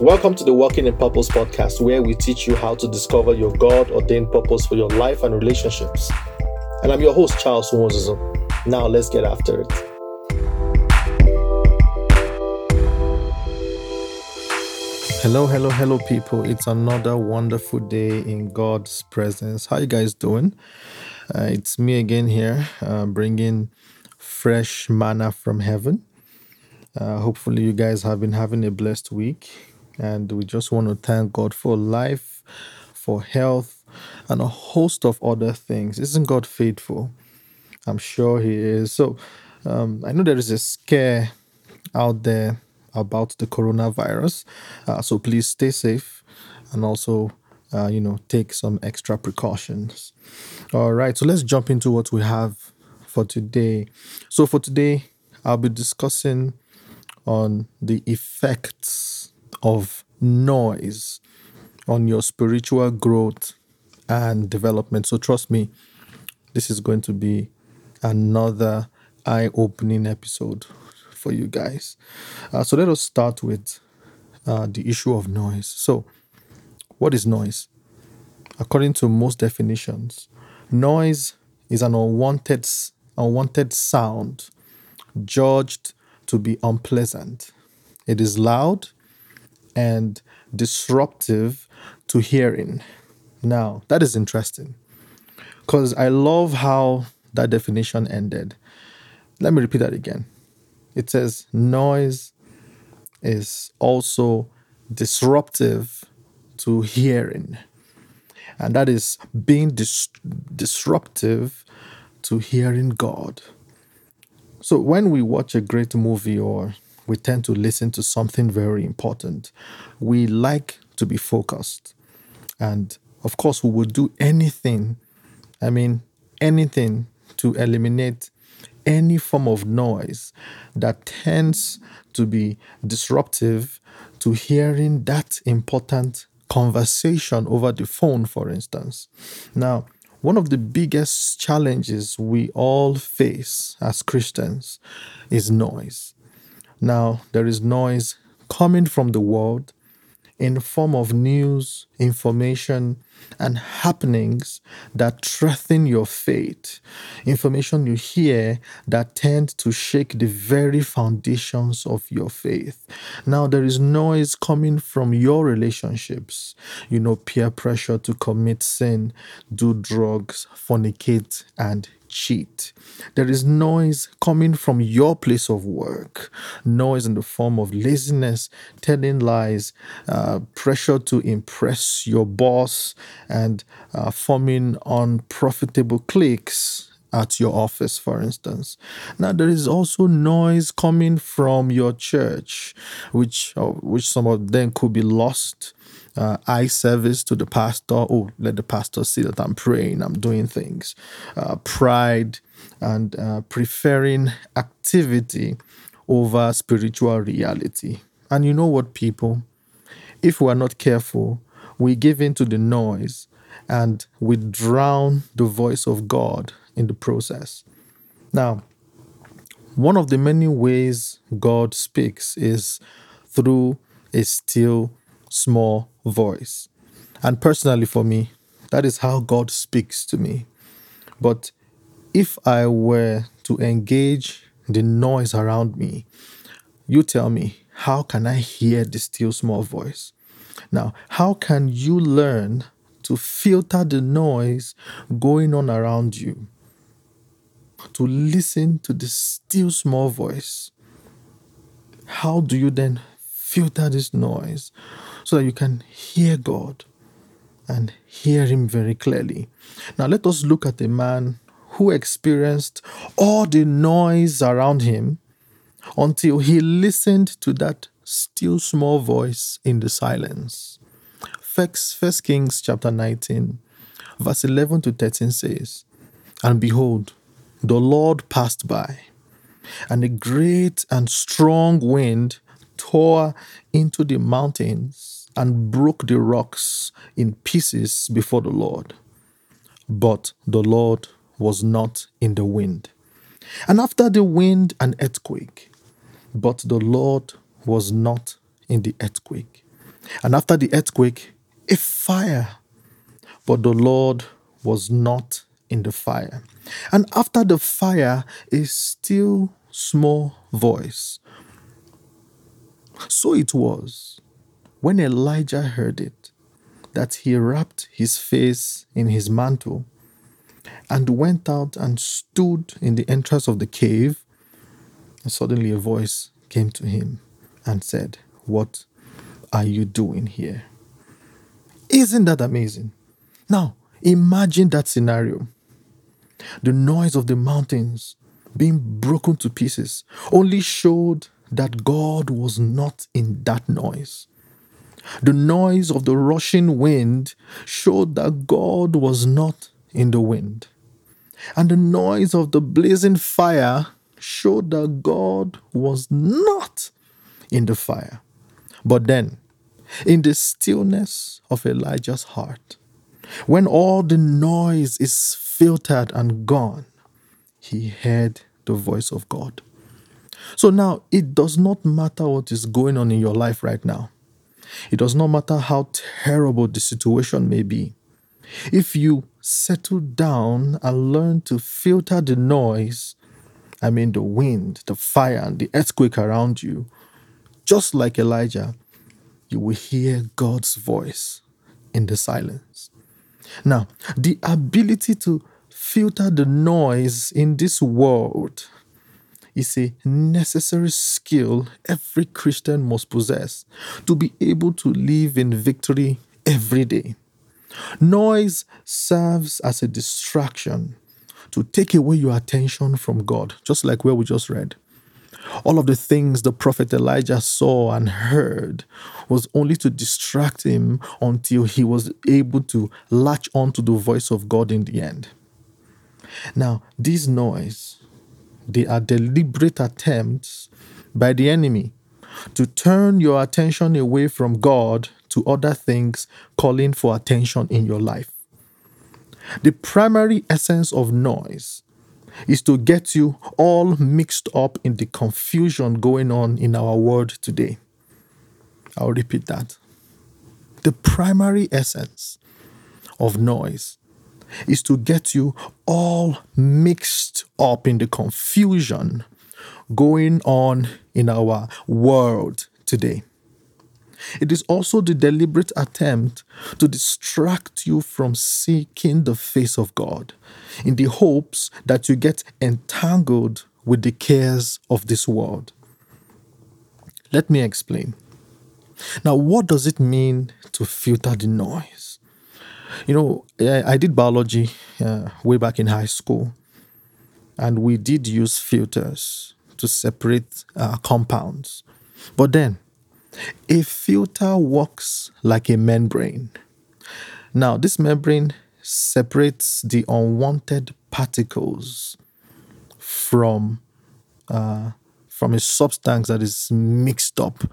Welcome to the Walking in Purpose podcast, where we teach you how to discover your God ordained purpose for your life and relationships. And I'm your host, Charles Moses. Now, let's get after it. Hello, hello, hello, people. It's another wonderful day in God's presence. How you guys doing? Uh, it's me again here, uh, bringing fresh manna from heaven. Uh, hopefully, you guys have been having a blessed week, and we just want to thank God for life, for health, and a host of other things. Isn't God faithful? I'm sure He is. So, um, I know there is a scare out there about the coronavirus. Uh, so please stay safe and also, uh, you know, take some extra precautions. All right, so let's jump into what we have for today. So for today, I'll be discussing on the effects of noise on your spiritual growth and development. So trust me, this is going to be another eye-opening episode for you guys. Uh, so let us start with uh, the issue of noise. So, what is noise? According to most definitions, noise is an unwanted, unwanted sound judged to be unpleasant. It is loud and disruptive to hearing. Now, that is interesting because I love how that definition ended. Let me repeat that again it says noise is also disruptive to hearing. And that is being dis- disruptive to hearing God. So when we watch a great movie or we tend to listen to something very important, we like to be focused. And of course, we would do anything, I mean, anything to eliminate any form of noise that tends to be disruptive to hearing that important conversation over the phone, for instance. Now, one of the biggest challenges we all face as Christians is noise. Now, there is noise coming from the world in form of news, information, and happenings that threaten your faith. Information you hear that tend to shake the very foundations of your faith. Now, there is noise coming from your relationships. You know, peer pressure to commit sin, do drugs, fornicate, and cheat. There is noise coming from your place of work, noise in the form of laziness, telling lies, uh, pressure to impress your boss, and uh, forming unprofitable cliques at your office, for instance. Now, there is also noise coming from your church, which, uh, which some of them could be lost uh, eye service to the pastor. Oh, let the pastor see that I'm praying, I'm doing things. Uh, pride and uh, preferring activity over spiritual reality. And you know what, people? If we are not careful, we give in to the noise and we drown the voice of God in the process. Now, one of the many ways God speaks is through a still small voice. And personally, for me, that is how God speaks to me. But if I were to engage the noise around me, you tell me, how can I hear the still small voice? Now, how can you learn to filter the noise going on around you? To listen to the still small voice. How do you then filter this noise so that you can hear God and hear Him very clearly. Now, let us look at a man who experienced all the noise around him until he listened to that still small voice in the silence. First, First Kings chapter 19, verse 11 to 13 says, And behold, the Lord passed by, and a great and strong wind tore into the mountains and broke the rocks in pieces before the Lord. But the Lord was not in the wind. And after the wind, an earthquake. But the Lord was not in the earthquake. And after the earthquake, a fire. But the Lord was not in the fire. And after the fire, a still small voice. So it was when Elijah heard it that he wrapped his face in his mantle and went out and stood in the entrance of the cave. And suddenly a voice came to him and said, What are you doing here? Isn't that amazing? Now, imagine that scenario. The noise of the mountains being broken to pieces only showed that God was not in that noise. The noise of the rushing wind showed that God was not in the wind. And the noise of the blazing fire showed that God was not in the fire. But then, in the stillness of Elijah's heart, when all the noise is filtered and gone, he heard the voice of God. So now it does not matter what is going on in your life right now. It does not matter how terrible the situation may be. If you settle down and learn to filter the noise, I mean, the wind, the fire, and the earthquake around you, just like Elijah, you will hear God's voice in the silence. Now, the ability to filter the noise in this world is a necessary skill every Christian must possess to be able to live in victory every day. Noise serves as a distraction to take away your attention from God, just like where we just read. All of the things the prophet Elijah saw and heard was only to distract him until he was able to latch on to the voice of God in the end. Now, this noise, they are deliberate attempts by the enemy to turn your attention away from God to other things calling for attention in your life. The primary essence of noise is to get you all mixed up in the confusion going on in our world today. I'll repeat that. The primary essence of noise is to get you all mixed up in the confusion going on in our world today. It is also the deliberate attempt to distract you from seeking the face of God in the hopes that you get entangled with the cares of this world. Let me explain. Now, what does it mean to filter the noise? You know, I, did biology uh, way back in high school, and we did use filters to separate uh, compounds. But then, a filter works like a membrane. Now, this membrane separates the unwanted particles from uh, from a substance that is mixed up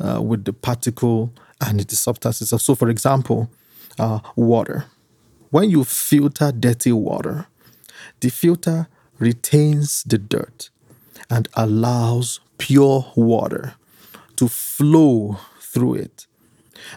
uh, with the particle and the substance itself. So, for example, uh, water. When you filter dirty water, the filter retains the dirt and allows pure water to flow through it.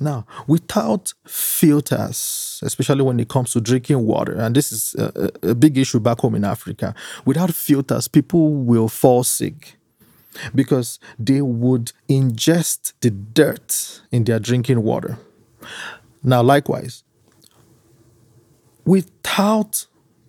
Now, without filters, especially when it comes to drinking water, and this is a, a, big issue back home in Africa, without filters, people will fall sick because they would ingest the dirt in their drinking water. Now, likewise, without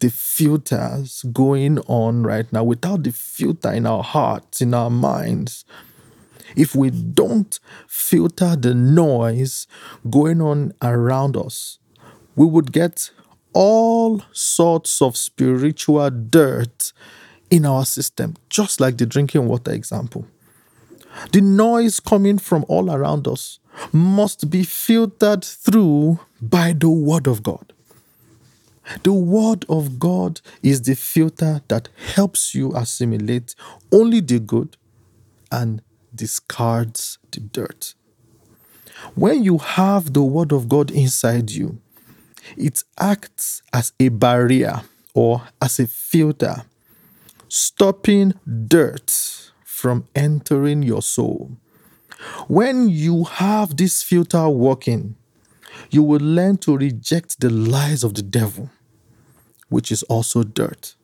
the filters going on right now, without the filter in our hearts, in our minds, if we don't filter the noise going on around us, we would get all sorts of spiritual dirt in our system, just like the drinking water example. The noise coming from all around us must be filtered through by the Word of God. The Word of God is the filter that helps you assimilate only the good and discards the dirt. When you have the Word of God inside you, it acts as a barrier or as a filter, stopping dirt from entering your soul, When you have this filter working, you will learn to reject the lies of the devil, which is also dirt.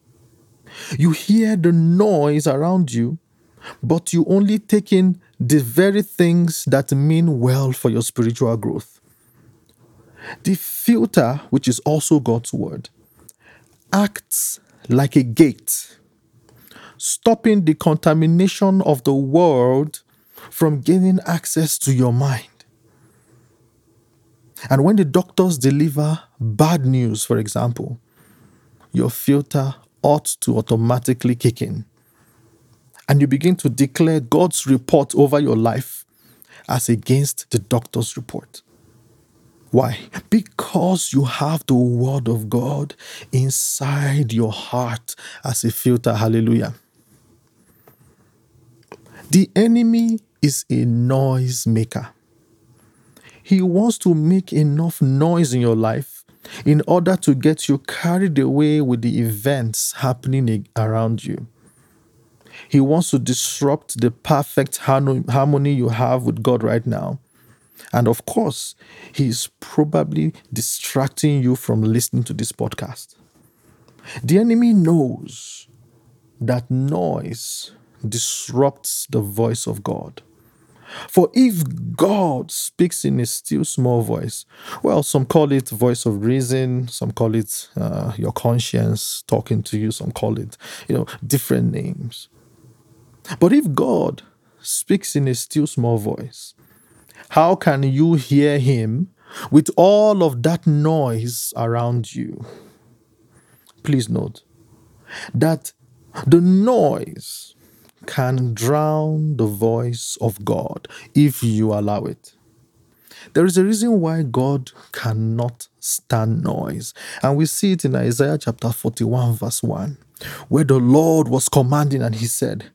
You hear the noise around you, but you only take in the very things that mean well for your spiritual growth. The filter, which is also God's word, acts like a gate, stopping the contamination of the world from gaining access to your mind. And when the doctors deliver bad news, for example, your filter ought to automatically kick in. And you begin to declare God's report over your life as against the doctor's report. Why? Because you have the Word of God inside your heart as a filter. Hallelujah. The enemy is a noise maker. He wants to make enough noise in your life in order to get you carried away with the events happening around you. He wants to disrupt the perfect harmony you have with God right now and of course, he's probably distracting you from listening to this podcast. The enemy knows that noise disrupts the voice of God. For if God speaks in a still small voice, well, some call it voice of reason, some call it uh, your conscience talking to you, some call it, you know, different names. But if God speaks in a still small voice, how can you hear him with all of that noise around you? Please note that the noise can drown the voice of God if you allow it. There is a reason why God cannot stand noise, and we see it in Isaiah chapter 41, verse 1 where the Lord was commanding and he said,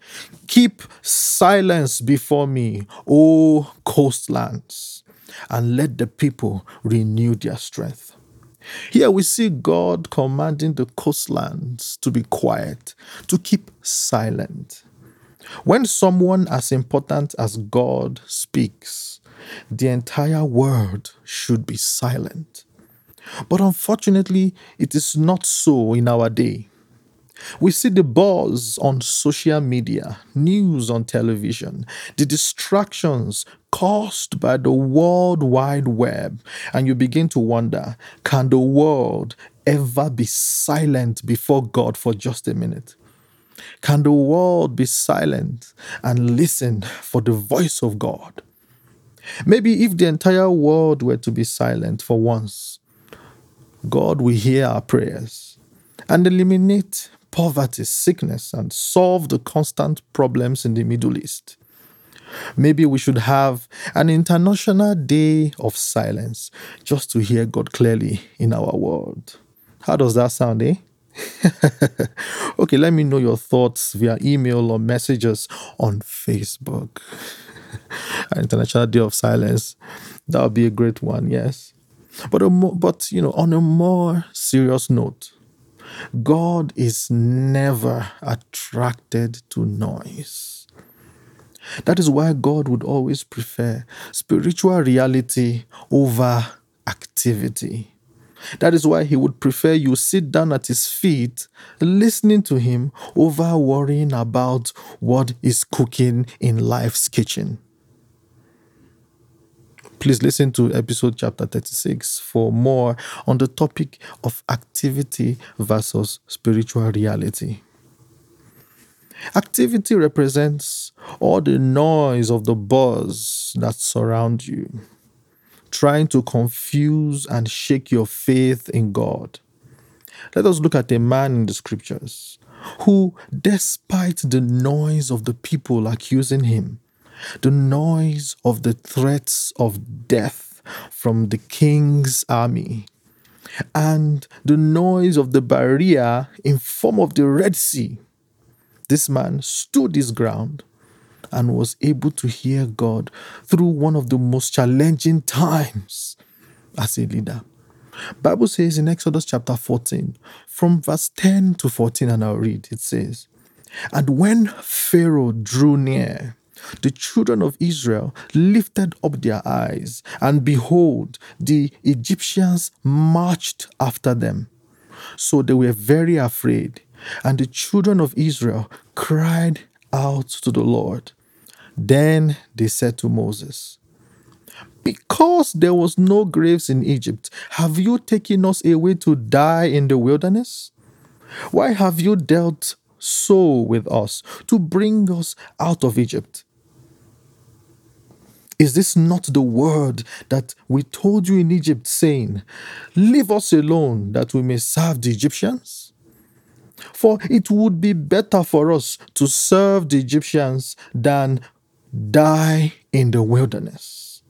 Keep silence before me, O coastlands, and let the people renew their strength. Here we see God commanding the coastlands to be quiet, to keep silent. When someone as important as God speaks, the entire world should be silent. But unfortunately, it is not so in our day. We see the buzz on social media, news on television, the distractions caused by the World Wide Web, and you begin to wonder can the world ever be silent before God for just a minute? Can the world be silent and listen for the voice of God? Maybe if the entire world were to be silent for once, God will hear our prayers and eliminate poverty, sickness, and solve the constant problems in the Middle East. Maybe we should have an international day of silence just to hear God clearly in our world. How does that sound, eh? okay, let me know your thoughts via email or messages on Facebook. An International Day of Silence. That would be a great one, yes. But a but you know, on a more serious note, God is never attracted to noise. That is why God would always prefer spiritual reality over activity. That is why he would prefer you sit down at his feet, listening to him, over worrying about what is cooking in life's kitchen. Please listen to episode chapter 36 for more on the topic of activity versus spiritual reality. Activity represents all the noise of the buzz that surround you, trying to confuse and shake your faith in God. Let us look at a man in the scriptures who, despite the noise of the people accusing him, the noise of the threats of death from the king's army, and the noise of the barrier in form of the Red Sea. This man stood his ground and was able to hear God through one of the most challenging times as a leader. Bible says in Exodus chapter 14, from verse 10 to 14, and I'll read, it says, And when Pharaoh drew near, the children of Israel lifted up their eyes, and behold, the Egyptians marched after them. So they were very afraid, and the children of Israel cried out to the Lord. Then they said to Moses, Because there was no graves in Egypt, have you taken us away to die in the wilderness? Why have you dealt so with us to bring us out of Egypt? Is this not the word that we told you in Egypt, saying, Leave us alone that we may serve the Egyptians? For it would be better for us to serve the Egyptians than die in the wilderness.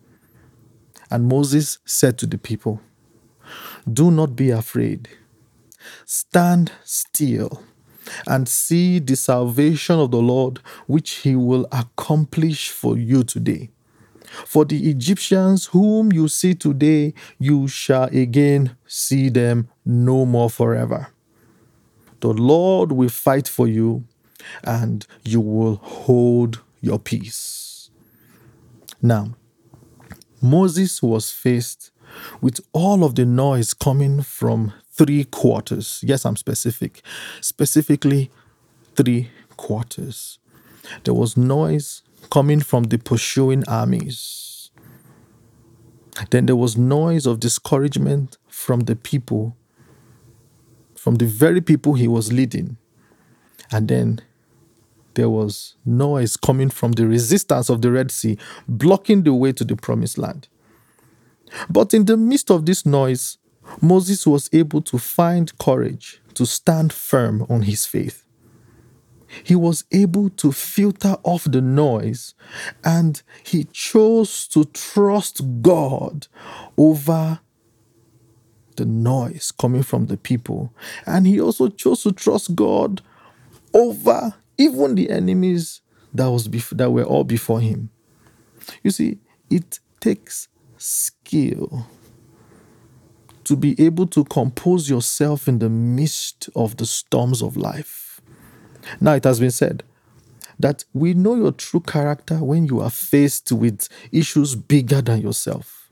And Moses said to the people, Do not be afraid. Stand still and see the salvation of the Lord, which he will accomplish for you today. For the Egyptians whom you see today, you shall again see them no more forever. The Lord will fight for you, and you will hold your peace. Now, Moses was faced with all of the noise coming from three quarters. Yes, I'm specific. Specifically, three quarters. There was noise coming from the pursuing armies. Then there was noise of discouragement from the people, from the very people he was leading. And then there was noise coming from the resistance of the Red Sea, blocking the way to the promised land. But in the midst of this noise, Moses was able to find courage to stand firm on his faith he was able to filter off the noise and he chose to trust God over the noise coming from the people. And he also chose to trust God over even the enemies that was bef- that were all before him. You see, it takes skill to be able to compose yourself in the midst of the storms of life. Now, it has been said that we know your true character when you are faced with issues bigger than yourself.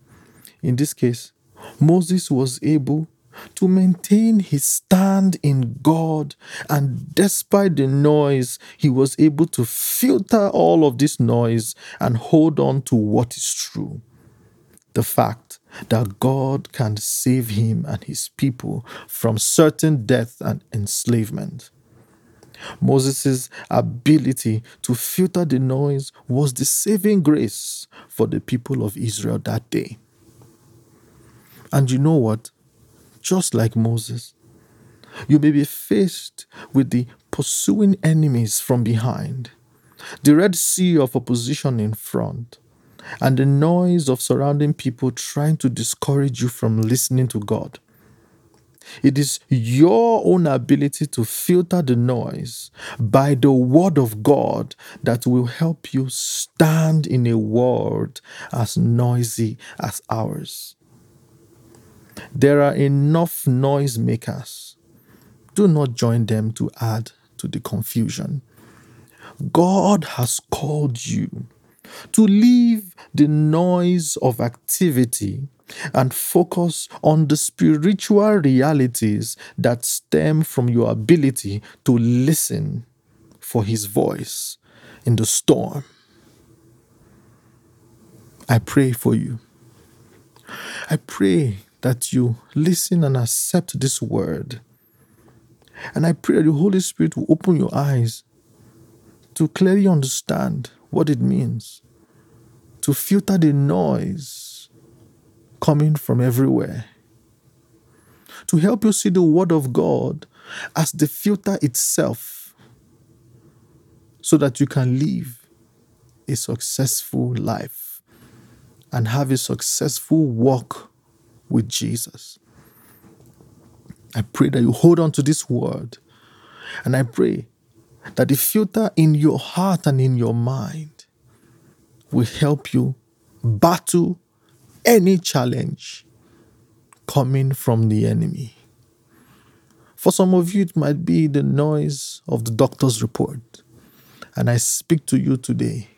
In this case, Moses was able to maintain his stand in God, and despite the noise, he was able to filter all of this noise and hold on to what is true. The fact that God can save him and his people from certain death and enslavement. Moses' ability to filter the noise was the saving grace for the people of Israel that day. And you know what? Just like Moses, you may be faced with the pursuing enemies from behind, the Red Sea of opposition in front, and the noise of surrounding people trying to discourage you from listening to God. It is your own ability to filter the noise by the word of God that will help you stand in a world as noisy as ours. There are enough noisemakers. Do not join them to add to the confusion. God has called you to leave the noise of activity and focus on the spiritual realities that stem from your ability to listen for His voice in the storm. I pray for you. I pray that you listen and accept this word. And I pray that the Holy Spirit will open your eyes to clearly understand what it means to filter the noise coming from everywhere to help you see the Word of God as the filter itself so that you can live a successful life and have a successful walk with Jesus. I pray that you hold on to this word and I pray that the filter in your heart and in your mind will help you battle any challenge coming from the enemy. For some of you, it might be the noise of the doctor's report. And I speak to you today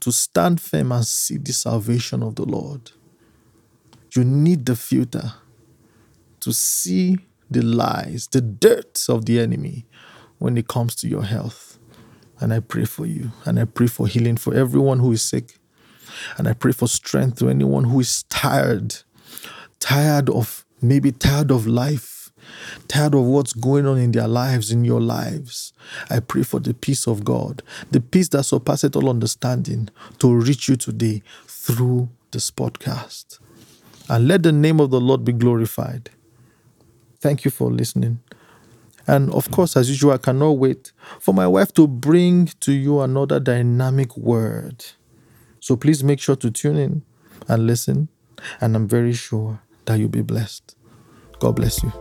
to stand firm and see the salvation of the Lord. You need the filter to see the lies, the dirt of the enemy when it comes to your health. And I pray for you. And I pray for healing for everyone who is sick. And I pray for strength to anyone who is tired, tired of maybe tired of life, tired of what's going on in their lives, in your lives. I pray for the peace of God, the peace that surpasses all understanding, to reach you today through this podcast. And let the name of the Lord be glorified. Thank you for listening. And of course, as usual, I cannot wait for my wife to bring to you another dynamic word. So please make sure to tune in and listen. And I'm very sure that you'll be blessed. God bless you.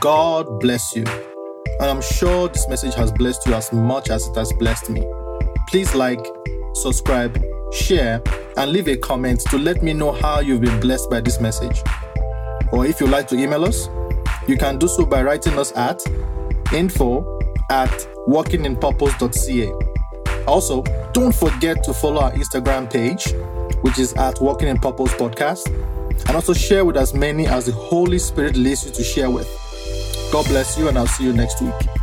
God bless you. And I'm sure this message has blessed you as much as it has blessed me. Please like, subscribe, share, and leave a comment to let me know how you've been blessed by this message. Or if you'd like to email us, you can do so by writing us at info at walkinginpurpose.ca. Also, don't forget to follow our Instagram page, which is at Walking in Purpose Podcast, and also share with as many as the Holy Spirit leads you to share with. God bless you, and I'll see you next week.